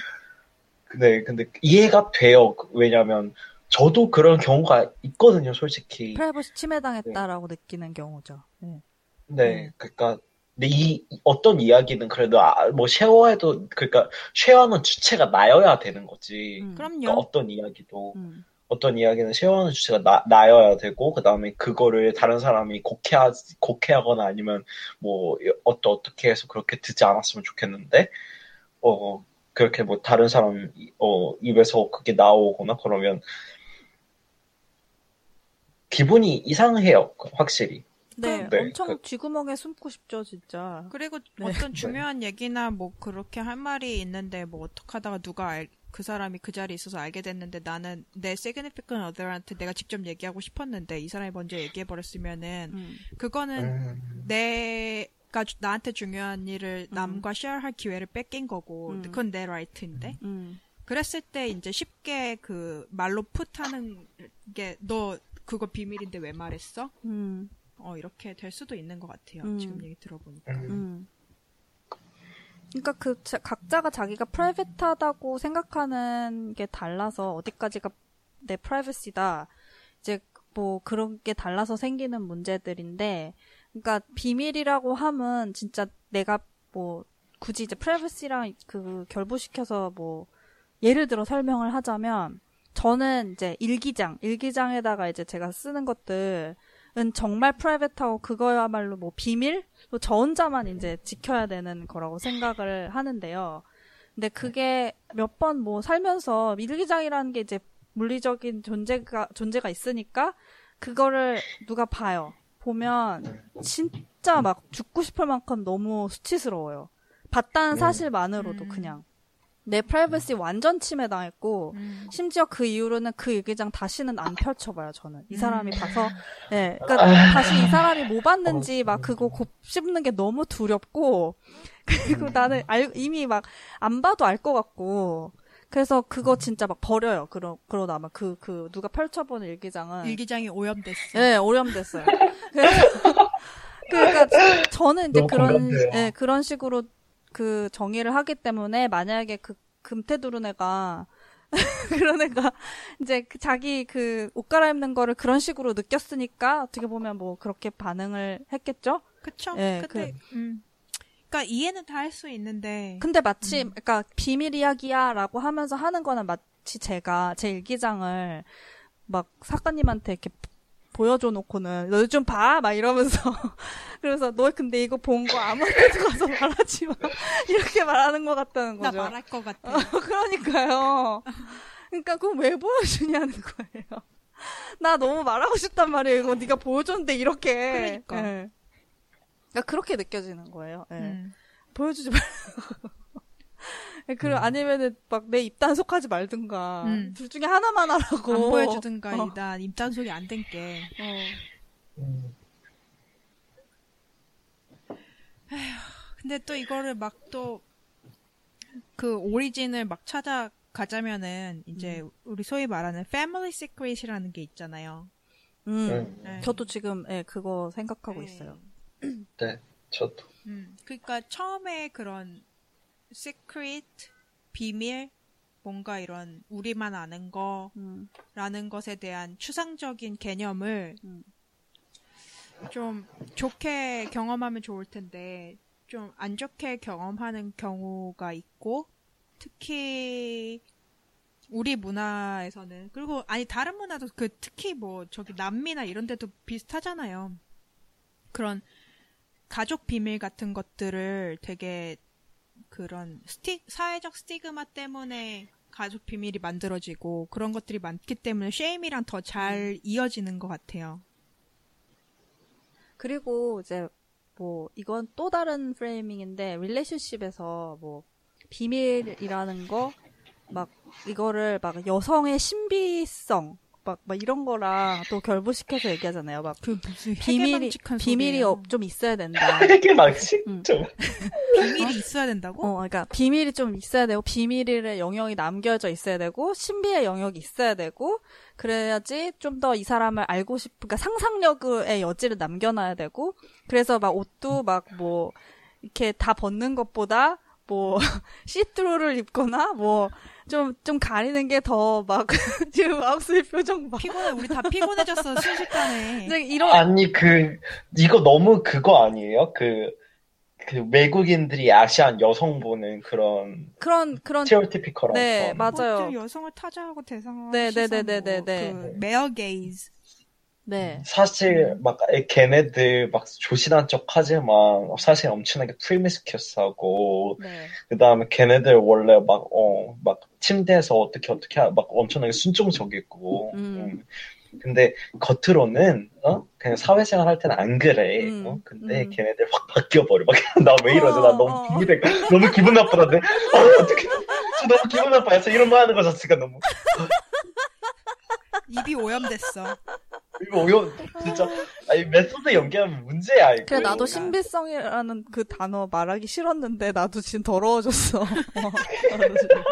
근데, 근데 이해가 돼요. 왜냐면, 저도 그런 경우가 있거든요, 솔직히. 프라이버시 침해당했다라고 느끼는 경우죠. 네. 네, 음. 그러니까 근데 이 어떤 이야기는 그래도 아, 뭐 쉐어해도 그러니까 쉐어하는 주체가 나여야 되는 거지. 음, 그럼요. 그러니까 어떤 이야기도 음, 어떤 이야기는 쉐어하는 주체가 나, 나여야 되고 그 다음에 그거를 다른 사람이 곡해하 곡해하거나 아니면 뭐 어떠 어떻게 해서 그렇게 듣지 않았으면 좋겠는데 어 그렇게 뭐 다른 사람 어 입에서 그게 나오거나 그러면 기분이 이상해요 확실히 네, 네, 엄청 그- 쥐구멍에 숨고 싶죠, 진짜. 그리고 네. 어떤 중요한 얘기나 뭐 그렇게 할 말이 있는데 뭐 어떻게 하다가 누가 알, 그 사람이 그 자리에 있어서 알게 됐는데 나는 내 significant other한테 내가 직접 얘기하고 싶었는데 이 사람이 먼저 얘기해 버렸으면은 음. 그거는 음, 내가 주- 나한테 중요한 일을 음. 남과 쉐어할 기회를 뺏긴 거고 음. 그건 내 라이트인데 음. 그랬을 때 이제 쉽게 그 말로 풋하는 게 너 그거 비밀인데 왜 말했어? 음. 어 이렇게 될 수도 있는 것 같아요. 음. 지금 얘기 들어보니까. 그러니까 그 자- 각자가 자기가 private하다고 생각하는 게 달라서 어디까지가 내 private이다. 이제 뭐 그런 게 달라서 생기는 문제들인데, 그러니까 비밀이라고 하면 진짜 내가 뭐 굳이 이제 private이랑 그 결부시켜서 뭐 예를 들어 설명을 하자면 저는 이제 일기장, 일기장에다가 이제 제가 쓰는 것들은 정말 프라이빗하고 그거야말로 뭐 비밀? 또저 혼자만 이제 지켜야 되는 거라고 생각을 하는데요. 근데 그게 몇 번 뭐 살면서 일기장이라는 게 이제 물리적인 존재가, 존재가 있으니까 그거를 누가 봐요. 보면 진짜 막 죽고 싶을 만큼 너무 수치스러워요. 봤다는 음. 사실만으로도 음. 그냥. 내 프라이버시 완전 침해당했고, 음. 심지어 그 이후로는 그 일기장 다시는 안 펼쳐봐요, 저는. 이 사람이 음. 봐서, 예, 그니까 아. 다시 이 사람이 뭐 봤는지 막 그거 곱씹는 게 너무 두렵고, 그리고 음. 나는 알, 이미 막 안 봐도 알 것 같고, 그래서 그거 진짜 막 버려요. 그러, 그러다 아마 그, 그, 누가 펼쳐보는 일기장은. 일기장이 오염됐어. 네, 오염됐어요. 그래서, 그러니까 저는 이제 그런. 예, 그런 식으로 그 정의를 하기 때문에 만약에 그 금태두른 애가 그런 애가 이제 그 자기 그 옷 갈아입는 거를 그런 식으로 느꼈으니까 어떻게 보면 뭐 그렇게 반응을 했겠죠? 그쵸? 예, 근데, 음. 그니까 이해는 다 할 수 있는데. 근데 마치 그러니까 비밀 이야기야라고 하면서 하는 거는 마치 제가 제 일기장을 막 사관님한테 이렇게 보여줘 놓고는 너 좀 봐 막 이러면서 그래서 너 근데 이거 본 거 아무한테도 가서 말하지 마 이렇게 말하는 것 같다는 나 거죠. 말할 것 같아. 그러니까요. 그러니까 그거 왜 보여주냐는 거예요. 나 너무 말하고 싶단 말이에요. 이거 네가 보여줬는데 이렇게. 그러니까. 예. 그러니까 그렇게 느껴지는 거예요. 예. 음. 보여주지 말고. 그리고 아니면은 막 내 입단속하지 말든가. 음. 둘 중에 하나만 하라고. 안 보여주든가, 어. 나 입단속이 안 된 게. 어. 음. 근데 또 이거를 막 또, 그 origin을 막 찾아가자면은, 이제, 우리 소위 말하는 family secret이라는 게 있잖아요. 음. 음. 네. 저도 지금 예, 그거 생각하고 네. 있어요. 네, 저도. 음, 그러니까 처음에 그런 시크릿, 비밀, 뭔가 이런 우리만 아는 음. 거라는 것에 대한 추상적인 개념을 음. 좀 좋게 경험하면 좋을 텐데 좀 안 좋게 경험하는 경우가 있고 특히 우리 문화에서는 그리고 아니 다른 문화도 그 특히 뭐 저기 남미나 이런 데도 비슷하잖아요. 그런 가족 비밀 같은 것들을 되게 그런 sti, 사회적 stigma 때문에 가족 비밀이 만들어지고 그런 것들이 많기 때문에 shame이랑 더 잘 이어지는 것 같아요. 그리고 이제 뭐 이건 또 다른 framing인데 relationship에서 뭐 비밀이라는 거 막 이거를 막 여성의 신비성 막, 막 이런 거랑 또 결부시켜서 얘기하잖아요. 막 그 무슨 비밀이 비밀이. 어- 좀 있어야 된다. 되게? 음. 좀. 비밀이 있어야 된다고? 어, 그러니까 비밀이 좀 있어야 되고 비밀의 영역이 남겨져 있어야 되고 신비의 영역이 있어야 되고 그래야지 좀 더 이 사람을 알고 싶, 그러니까 상상력의 여지를 남겨놔야 되고 그래서 막 옷도 막 뭐 이렇게 다 벗는 것보다 뭐 시트루를 입거나 뭐 좀 좀 가리는 게 더 막 지금 와우스의 표정 봐. 피곤해 우리 다 피곤해졌어 순식간에. 근데 이런 아니, 그, 이거 너무 그거 아니에요? 그, 그 외국인들이 Asian 여성 보는 그런 그런 그런 stereotypical한 네, 그런 맞아요. 그것도 여성을 타자화하고 대상화하고 네, 네, 시선, 네, 네, 뭐, 네, 그 male gaze 네. 사실 막 걔네들 막 조신한 척하지만 사실 엄청나게 promiscuous하고 네. 그 다음에 걔네들 원래 막 어 막 침대에서 어떻게 어떻게 하- 막 엄청나게 순종적이고 음. 음. 근데 겉으로는 어 그냥 사회생활 할 때는 안 그래 음, 어 근데 음. 걔네들 확 바뀌어 버려 막 나 왜 이러지 나 어, 너무 어. 기분 너무 기분 나쁘던데 어 어떻게 너무 기분 나빠요 이런 말 하는 거 자체가 너무 입이 오염됐어. 이거 오염 진짜 아니 메소드 연기하면 문제야 이거 그래 나도. 신비성이라는 그 단어 말하기 싫었는데 나도 지금 더러워졌어. 어, 나도 지금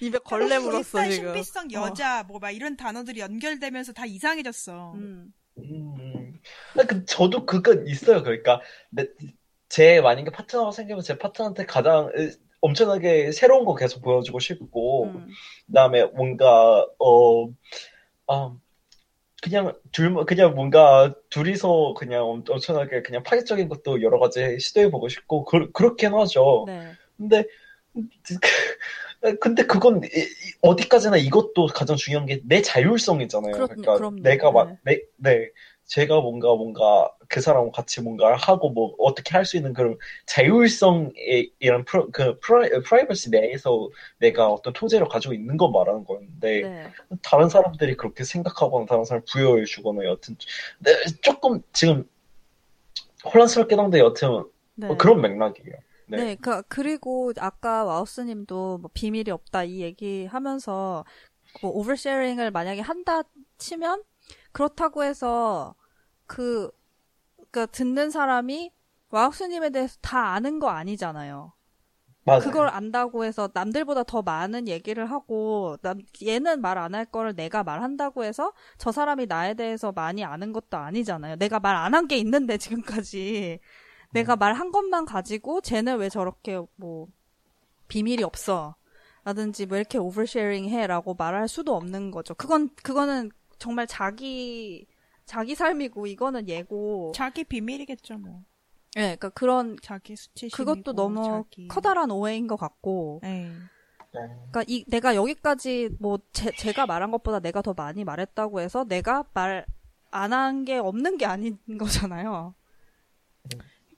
입에 걸레 물었어 지금. 신비성 어. 여자 뭐 막 이런 단어들이 연결되면서 다 이상해졌어. 음. 음, 아, 그, 저도 그건 있어요. 그러니까, 내- 제 만약에 파트너가 생기면 제 파트너한테 가장 으, 엄청나게 새로운 거 계속 보여주고 싶고, 음. 그 다음에 뭔가, 어, 아, 그냥 둘, 그냥 뭔가 둘이서 그냥 엄- 엄청나게 그냥 파격적인 것도 여러 가지 시도해 보고 싶고, 그, 그렇긴 하죠. 네. 근데, 근데 그건 어디까지나 이것도 가장 중요한 게 내 자율성이잖아요. 그렇- 그러니까 그럼요. 내가 막, 네. 내, 네, 제가 뭔가 뭔가 그 사람과 같이 뭔가를 하고 뭐 어떻게 할 수 있는 그런 자율성의 이런 프로, 그 프라이, 프라이버시 내에서 내가 어떤 토제를 가지고 있는 거 말하는 건데 네. 다른 사람들이 그렇게 생각하거나 다른 사람 부여해 주거나 여튼 네, 조금 지금 혼란스럽긴 한데 여튼 네. 뭐 그런 맥락이에요. 네. 네, 그, 그리고 아까 와우스님도 뭐 비밀이 없다 이 얘기 하면서 뭐 oversharing을 만약에 한다 치면 그렇다고 해서 그, 그 듣는 사람이 와우스님에 대해서 다 아는 거 아니잖아요. 맞아요. 그걸 안다고 해서 남들보다 더 많은 얘기를 하고 남, 얘는 말 안 할 거를 내가 말한다고 해서 저 사람이 나에 대해서 많이 아는 것도 아니잖아요. 내가 말 안 한 게 있는데 지금까지 내가 말한 것만 가지고 쟤는 왜 저렇게 뭐 비밀이 없어 라든지 왜 이렇게 oversharing 해라고 말할 수도 없는 거죠. 그건 그거는 정말 자기 자기 삶이고 이거는 예고. 자기 비밀이겠죠 뭐. 예, 그러니까 그런 자기 수치심. 그것도 너무 커다란 오해인 것 같고. 네. 네. 그러니까 이 내가 여기까지 뭐 제, 제가 말한 것보다 내가 더 많이 말했다고 해서 내가 말 안 한 게 없는 게 아닌 거잖아요.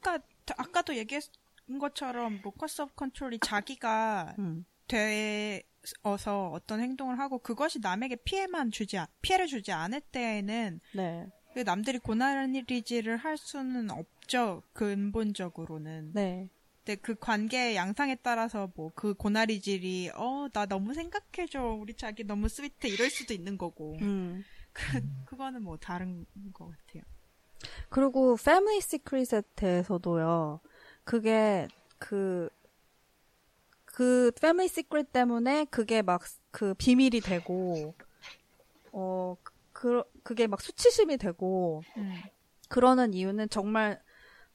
그러니까 아까도 얘기했던 것처럼 locus of control이 자기가 음. 되 어서 어떤 행동을 하고 그것이 남에게 피해만 주지 않- 피해를 주지 않을 때에는 네. 그 남들이 고나리질을 할 수는 없죠 근본적으로는. 네. 근데 그 관계의 양상에 따라서 뭐 그 고나리질이 어 나 너무 생각해줘 우리 자기 너무 스위트 이럴 수도 있는 거고 음. 그 그거는 뭐 다른 것 같아요. 그리고 패밀리 시크릿에 대해서도요. 그게 그, 그 패밀리 시크릿 때문에 그게 막 그 비밀이 되고, 어, 그, 그게 막 수치심이 되고, 음. 그러는 이유는 정말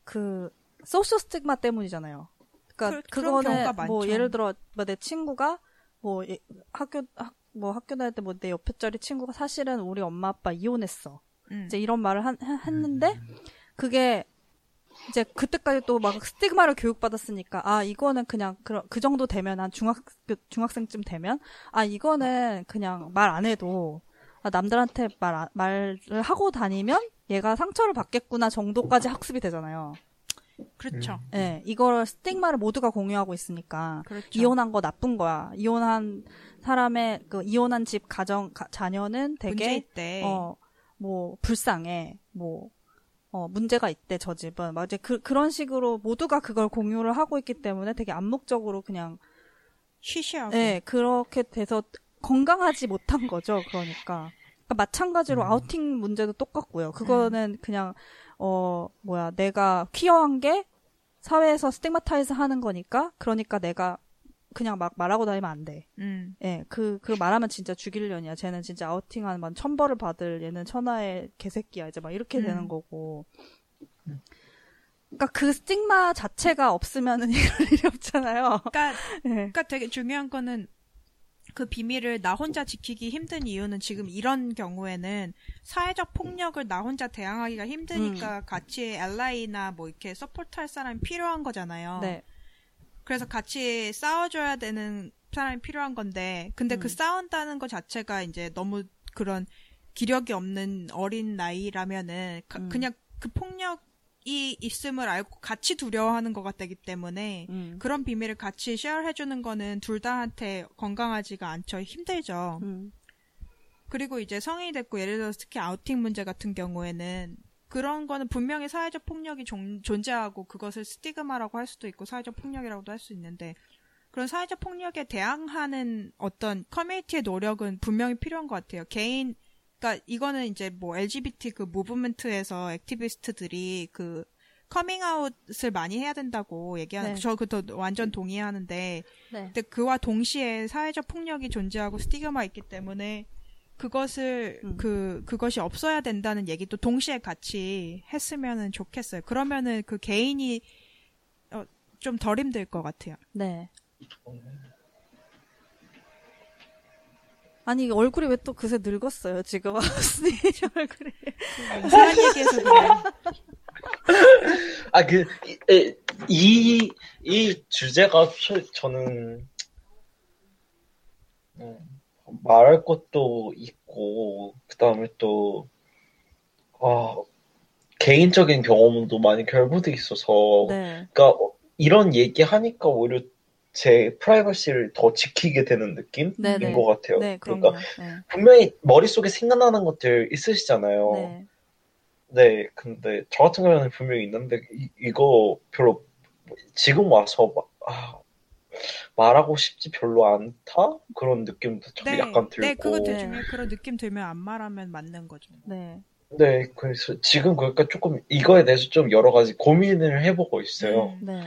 그 social stigma 때문이잖아요. 그러니까 그- 그, 그런 거는 경우가 뭐 많죠. 예를 들어 뭐 내 친구가 뭐 예- 학교 학, 뭐 학교 다닐 때 뭐 내 옆에 자리 친구가 사실은 우리 엄마 아빠 이혼했어. 음. 이제 이런 말을 한- 하- 했는데 그게 이제 그때까지 또 막 stigma를 교육받았으니까 아 이거는 그냥 그, 그 정도 되면 한 중학 중학생쯤 되면 아 이거는 그냥 말 안 해도 아, 남들한테 말 안- 말을 하고 다니면 얘가 상처를 받겠구나 정도까지 학습이 되잖아요. 그렇죠. 예, 이걸 스tigma를 모두가 공유하고 있으니까 그렇죠. 이혼한 거 나쁜 거야. 이혼한 사람의 그 이혼한 집 가정 가- 자녀는 되게 있대. 어, 뭐, 불쌍해. 뭐, 어, 문제가 있대, 저 집은. 막 이제 그, 그런 식으로 모두가 그걸 공유를 하고 있기 때문에 되게 암묵적으로 그냥, 쉬쉬하고. 예, 그렇게 돼서 건강하지 못한 거죠, 그러니까. 그러니까 마찬가지로 음. 아우팅 문제도 똑같고요. 그거는 그냥, 어, 뭐야, 내가 퀴어한 게 사회에서 스tigmatize 하는 거니까, 그러니까 내가 그냥 막 말하고 다니면 안 돼. 음. 예, 그, 그 말하면 진짜 죽일 년이야. 쟤는 진짜 아우팅한 만 천벌을 받을 얘는 천하의 개새끼야. 이제 막 이렇게 음. 되는 거고. 그러니까 그 스tig마 자체가 없으면은 이럴 일이 없잖아요. 그러니까 예. 그러니까 되게 중요한 거는 그 비밀을 나 혼자 지키기 힘든 이유는 지금 이런 경우에는 사회적 폭력을 나 혼자 대항하기가 힘드니까 같이 LI나 뭐 이렇게 서포트할 사람이 필요한 거잖아요. 네. 그래서 같이 싸워줘야 되는 사람이 필요한 건데, 근데 그 음. 싸운다는 것 자체가 이제 너무 그런 기력이 없는 어린 나이라면은 가- 음. 그냥 그 폭력이 있음을 알고 같이 두려워하는 것 같기 때문에 음. 그런 비밀을 같이 share해주는 거는 둘 다한테 건강하지가 않죠. 힘들죠. 음. 그리고 이제 성인이 됐고 예를 들어서 특히 아우팅 문제 같은 경우에는 그런 거는 분명히 사회적 폭력이 존, 존재하고 그것을 stigma라고 할 수도 있고 사회적 폭력이라고도 할 수 있는데 그런 사회적 폭력에 대항하는 어떤 커뮤니티의 노력은 분명히 필요한 것 같아요. 개인 그러니까 이거는 이제 뭐 LGBT 그 movement에서 activist들이 그 커밍아웃을 많이 해야 된다고 얘기하는 네. 저 그것도 완전 동의하는데 네. 근데 그와 동시에 사회적 폭력이 존재하고 stigma 있기 때문에 그것을 음. 그 그것이 없어야 된다는 얘기도 동시에 같이 했으면은 좋겠어요. 그러면은 그 개인이 어, 좀 덜 힘들 것 같아요. 네. 아니 얼굴이 왜 또 그새 늙었어요 지금 스니저 얼굴이 이상한 얘기해서 그래. 아, 그, 이, 이, 이 주제가 저- 저는, 음, 말할 것도 있고, 그 다음에 또, 아, 개인적인 경험도 많이 결부돼 있어서, 네. 그러니까 어, 이런 얘기 하니까 오히려 제 프라이버시를 더 지키게 되는 느낌인 네네. 것 같아요. 네 그러니까 네. 분명히 머릿속에 생각나는 것들 있으시잖아요. 네. 네, 근데 저 같은 경우는 분명히 있는데 이, 이거 별로 지금 와서 막, 아, 말하고 싶지 별로 않다 그런 느낌도 좀 네, 약간 들고. 네, 그것도 네. 중요해. 그런 느낌 들면 안 말하면 맞는 거죠. 네. 네, 그래서 지금 그러니까 조금 이거에 대해서 좀 여러 가지 고민을 해보고 있어요. 음. 네.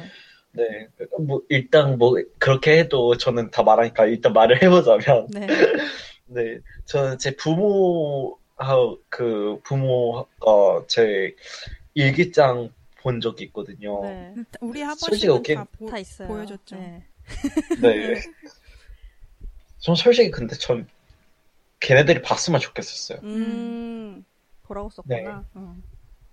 네, 뭐 일단 뭐 그렇게 해도 저는 다 말하니까 일단 말을 해보자면, 네. 네, 저는 제 부모 그 부모가 제 일기장 본 적이 있거든요. 네. 우리 솔직히 아버지는 다, 보, 다 있어요. 보여줬죠. 네. 네. 전 솔직히 근데 전 걔네들이 봤으면 좋겠었어요. 음. 보라고 썼구나. 응.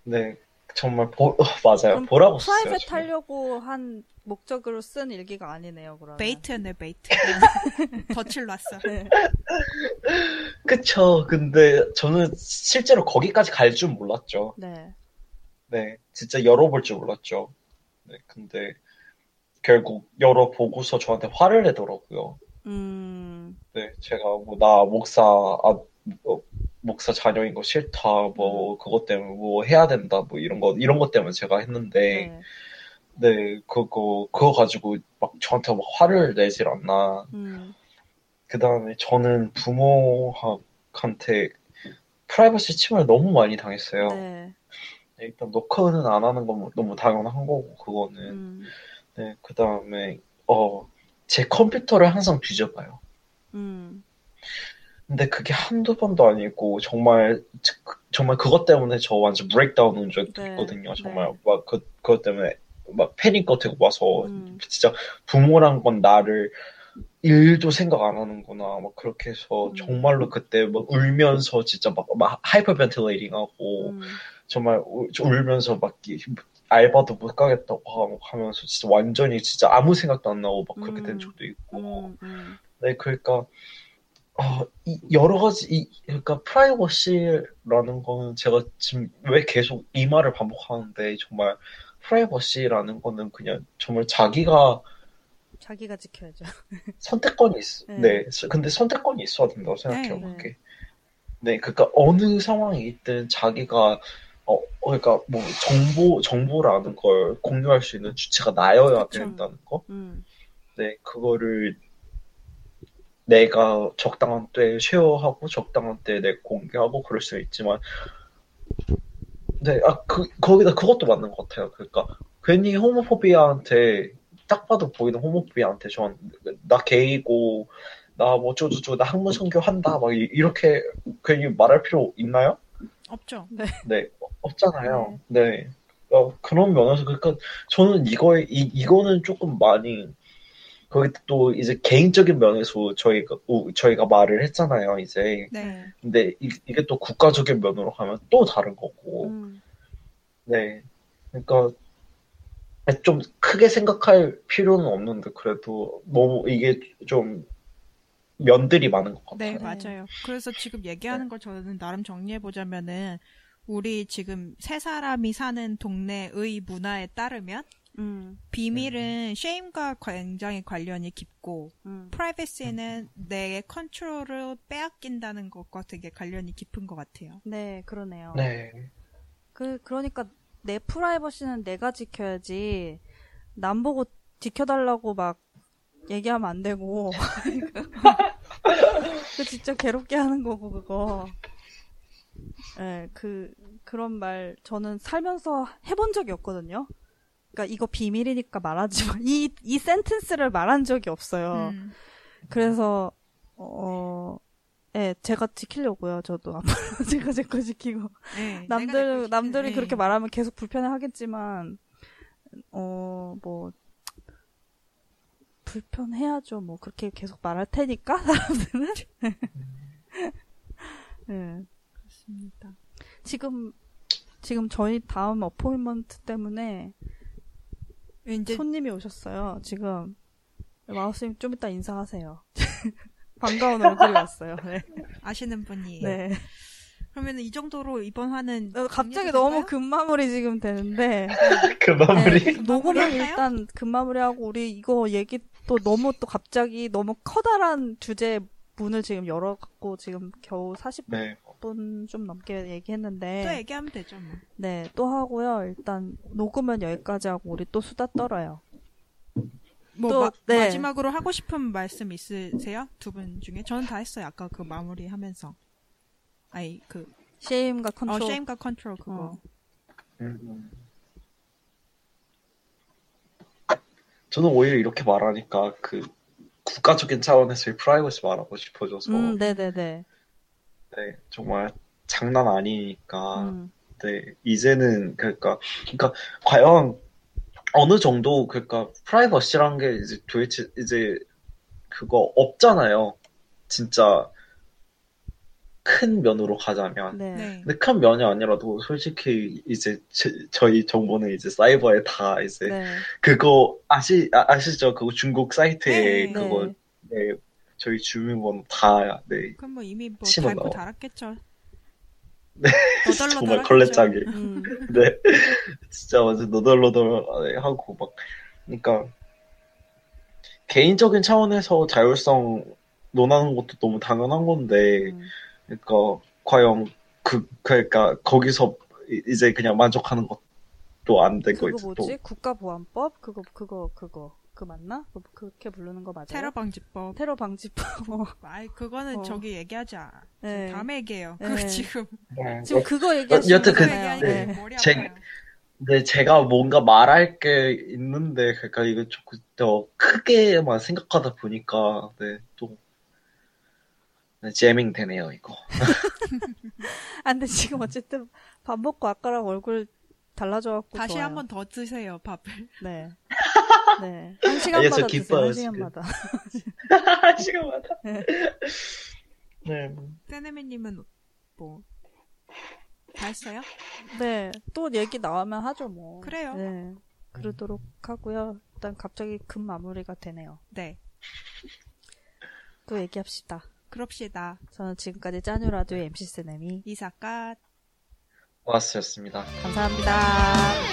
네, 정말 보, 어, 맞아요. 보라고 썼어요. private. 하려고 한 목적으로 쓴 일기가 아니네요, 그러면. bait였네, bait. 덫을 놨어. 네. 그쵸. 근데 저는 실제로 거기까지 갈 줄 몰랐죠. 네. 네, 진짜 열어볼 줄 몰랐죠. 네, 근데 결국 열어보고서 저한테 화를 내더라고요. 음. 네, 제가 뭐 나 목사 아 뭐, 목사 자녀인 거 싫다 뭐 그것 때문에 뭐 해야 된다 뭐 이런 거 이런 것 때문에 제가 했는데 네. 네 그거 그거 가지고 막 저한테 막 화를 내질 않나. 음. 그 다음에 저는 부모한테 프라이버시 침해를 너무 많이 당했어요. 네. 네, 일단 노크는 안 하는 건 너무 당연한 거고 그거는 음. 네, 그 다음에 어 제 컴퓨터를 항상 뒤져봐요. 음. 근데 그게 한두 번도 아니고 정말 그- 정말 그것 때문에 저 완전 breakdown 온 적도 네, 있거든요. 정말 네. 막 그, 그것 때문에 막 패닉 같은 거 와서 음. 진짜 부모란 건 나를 일도 생각 안 하는구나 막 그렇게 해서 음. 정말로 그때 막 울면서 진짜 막, 막 hyperventilating 하고 음. 정말 울- 울면서 막 이- 알바도 못 가겠다고 하면서 진짜 완전히 진짜 아무 생각도 안 나고 막 그렇게 된 음. 적도 있고 음. 음. 네 그러니까 어, 이 여러 가지 이 그러니까 프라이버시라는 거는 제가 지금 왜 계속 이 말을 반복하는데 정말 프라이버시라는 거는 그냥 정말 자기가 자기가 지켜야죠. 선택권이 있어. 네. 네. 근데 선택권이 있어야 된다고 생각해요, 네, 네. 그게. 네, 그러니까 어느 상황이 있든 자기가 어, 그러니까 뭐 정보 정보라는 걸 공유할 수 있는 주체가 나여야 그쵸. 된다는 거. 음. 네, 그거를 내가 적당한 때에 쉐어하고 적당한 때에 내 공개하고 그럴 수 있지만 네, 아, 그, 거기다 그것도 맞는 것 같아요. 그러니까 괜히 호모포비아한테 딱 봐도 보이는 호모포비아한테 전 나 게이고 나 뭐 어쩌고저쩌고 나 학문 선교한다 막 이- 이렇게 괜히 말할 필요 있나요? 없죠. 네, 없잖아요. 네. 어, 그런 면에서, 그러니까, 저는 이거에, 이, 이거는 조금 많이, 거기 또 이제 개인적인 면에서 저희가 오, 저희가 말을 했잖아요 이제 네. 근데 이, 게또 국가적인 면으로 하면 또 다른 거고 음, 네 그러니까 좀 크게 생각할 필요는 없는데 그래도 너무 이게 좀 면들이 많은 것 네, 같아요. 맞아요. 그래서 지금 얘기하는 걸 저는 나름 정리해 보자면은 우리 지금 세 사람이 사는 동네의 문화에 따르면 음, 비밀은 쉐임과 굉장히 관련이 깊고 음. 프라이버시는 내 컨트롤을 빼앗긴다는 것과 되게 관련이 깊은 것 같아요. 네, 그러네요. 네. 그, 그러니까 내 프라이버시는 내가 지켜야지, 남 보고 지켜달라고 막 얘기하면 안 되고. 그 진짜 괴롭게 하는 거고, 그거. 예, 그, 그런 말, 저는 살면서 해본 적이 없거든요. 그러니까 이거 비밀이니까 말하지 마. 이, 이 센텐스를 말한 적이 없어요. 음. 그래서, 어, 예, 제가 지키려고요, 저도. 앞으로 제가 제 거 지키고. 네, 남들, 남들이 네. 그렇게 말하면 계속 불편해 하겠지만, 어, 뭐, 불편해야죠. 뭐, 그렇게 계속 말할 테니까, 사람들은. 네. 그렇습니다. 지금, 지금 저희 다음 어포인먼트 때문에 이제 손님이 오셨어요. 지금. 마우스님 좀 이따 인사하세요. 반가운 얼굴이 왔어요. 네. 아시는 분이에요. 네. 그러면 이 정도로 이번 화는 어, 갑자기 너무? 급마무리 지금 되는데. 그 마무리. 네, 녹음은? 일단 급마무리하고 우리 이거 얘기 또 너무 또 갑자기 너무 커다란 주제 문을 지금 열어갖고 지금 겨우 40분 네. 좀 넘게 또 얘기했는데 얘기하면 되죠, 뭐. 네 또 하고요 일단 녹음은 여기까지 하고 우리 또 수다 떨어요 뭐 또, 마, 네. 마지막으로 하고 싶은 말씀 있으세요? 두 분 중에? 저는 다 했어요. 아까 그 마무리 하면서. 아이 그 shame과 어, 컨트롤 shame과 컨트롤 그거. 어. 음. 저는 오히려 이렇게 말하니까 그 국가적인 차원에서의 프라이버시 말하고 싶어져서. 음 네네네. 네, 정말 장난 아니니까. 음, 네, 이제는 그러니까 그러니까 과연 어느 정도 그러니까 프라이버시란 게 이제 도대체 이제 그거 없잖아요. 진짜 큰 면으로 가자면. 네. 네. 근데 큰 면이 아니라도 솔직히 이제 제- 저희 정보는 이제 사이버에 다 이제 네. 그거 아시 아, 아시죠? 그거 중국 사이트에 네, 그거 네. 네, 저희 주민번호 다 네. 그럼 뭐 이미 뭐 달고 나와. 달았겠죠. 네, 정말. 걸레짝이. 음, 네, 진짜 완전 너덜너덜 하고 막, 그러니까 개인적인 차원에서 자율성 논하는 것도 너무 당연한 건데, 음. 그러니까 과연 그 그러니까 거기서 이- 이제 그냥 만족하는 것도 안 되고 그거 뭐지 국가보안법 그거 그거 그거 그 맞나 그, 그렇게 부르는 거 맞아요 테러 방지법. 테러 방지법 어. 아이 그거는 어. 저기 얘기하지 않아. 네. 다음에 얘기해요. 네. 그거 지금 또 지금 그거 얘기하시는 여튼 그-. 얘기하니까 네. 머리 제-. 근데 제가 뭔가 말할 게 있는데 그러니까 이거 조금 더 크게만 생각하다 보니까 네, 또 네, 재밍 되네요 이거. 아, 근데 지금 어쨌든 밥 먹고 아까랑 얼굴 달라져갖고 다시. 한 번 더 드세요 밥을. 네. 네. 한 시간마다 저 드세요. 한. 시간마다. 시간마다. 네. 네. 뭐. 세네미님은 뭐 다 했어요? 네. 또 얘기 나오면 하죠, 뭐. 그래요. 네. 그러도록 하고요. 일단 갑자기 급 마무리가 되네요. 네. 또 얘기합시다. 그럽시다. 저는 지금까지 짜뉴 라디오의 MC 세네미. 이사까 고맙습니다. 감사합니다.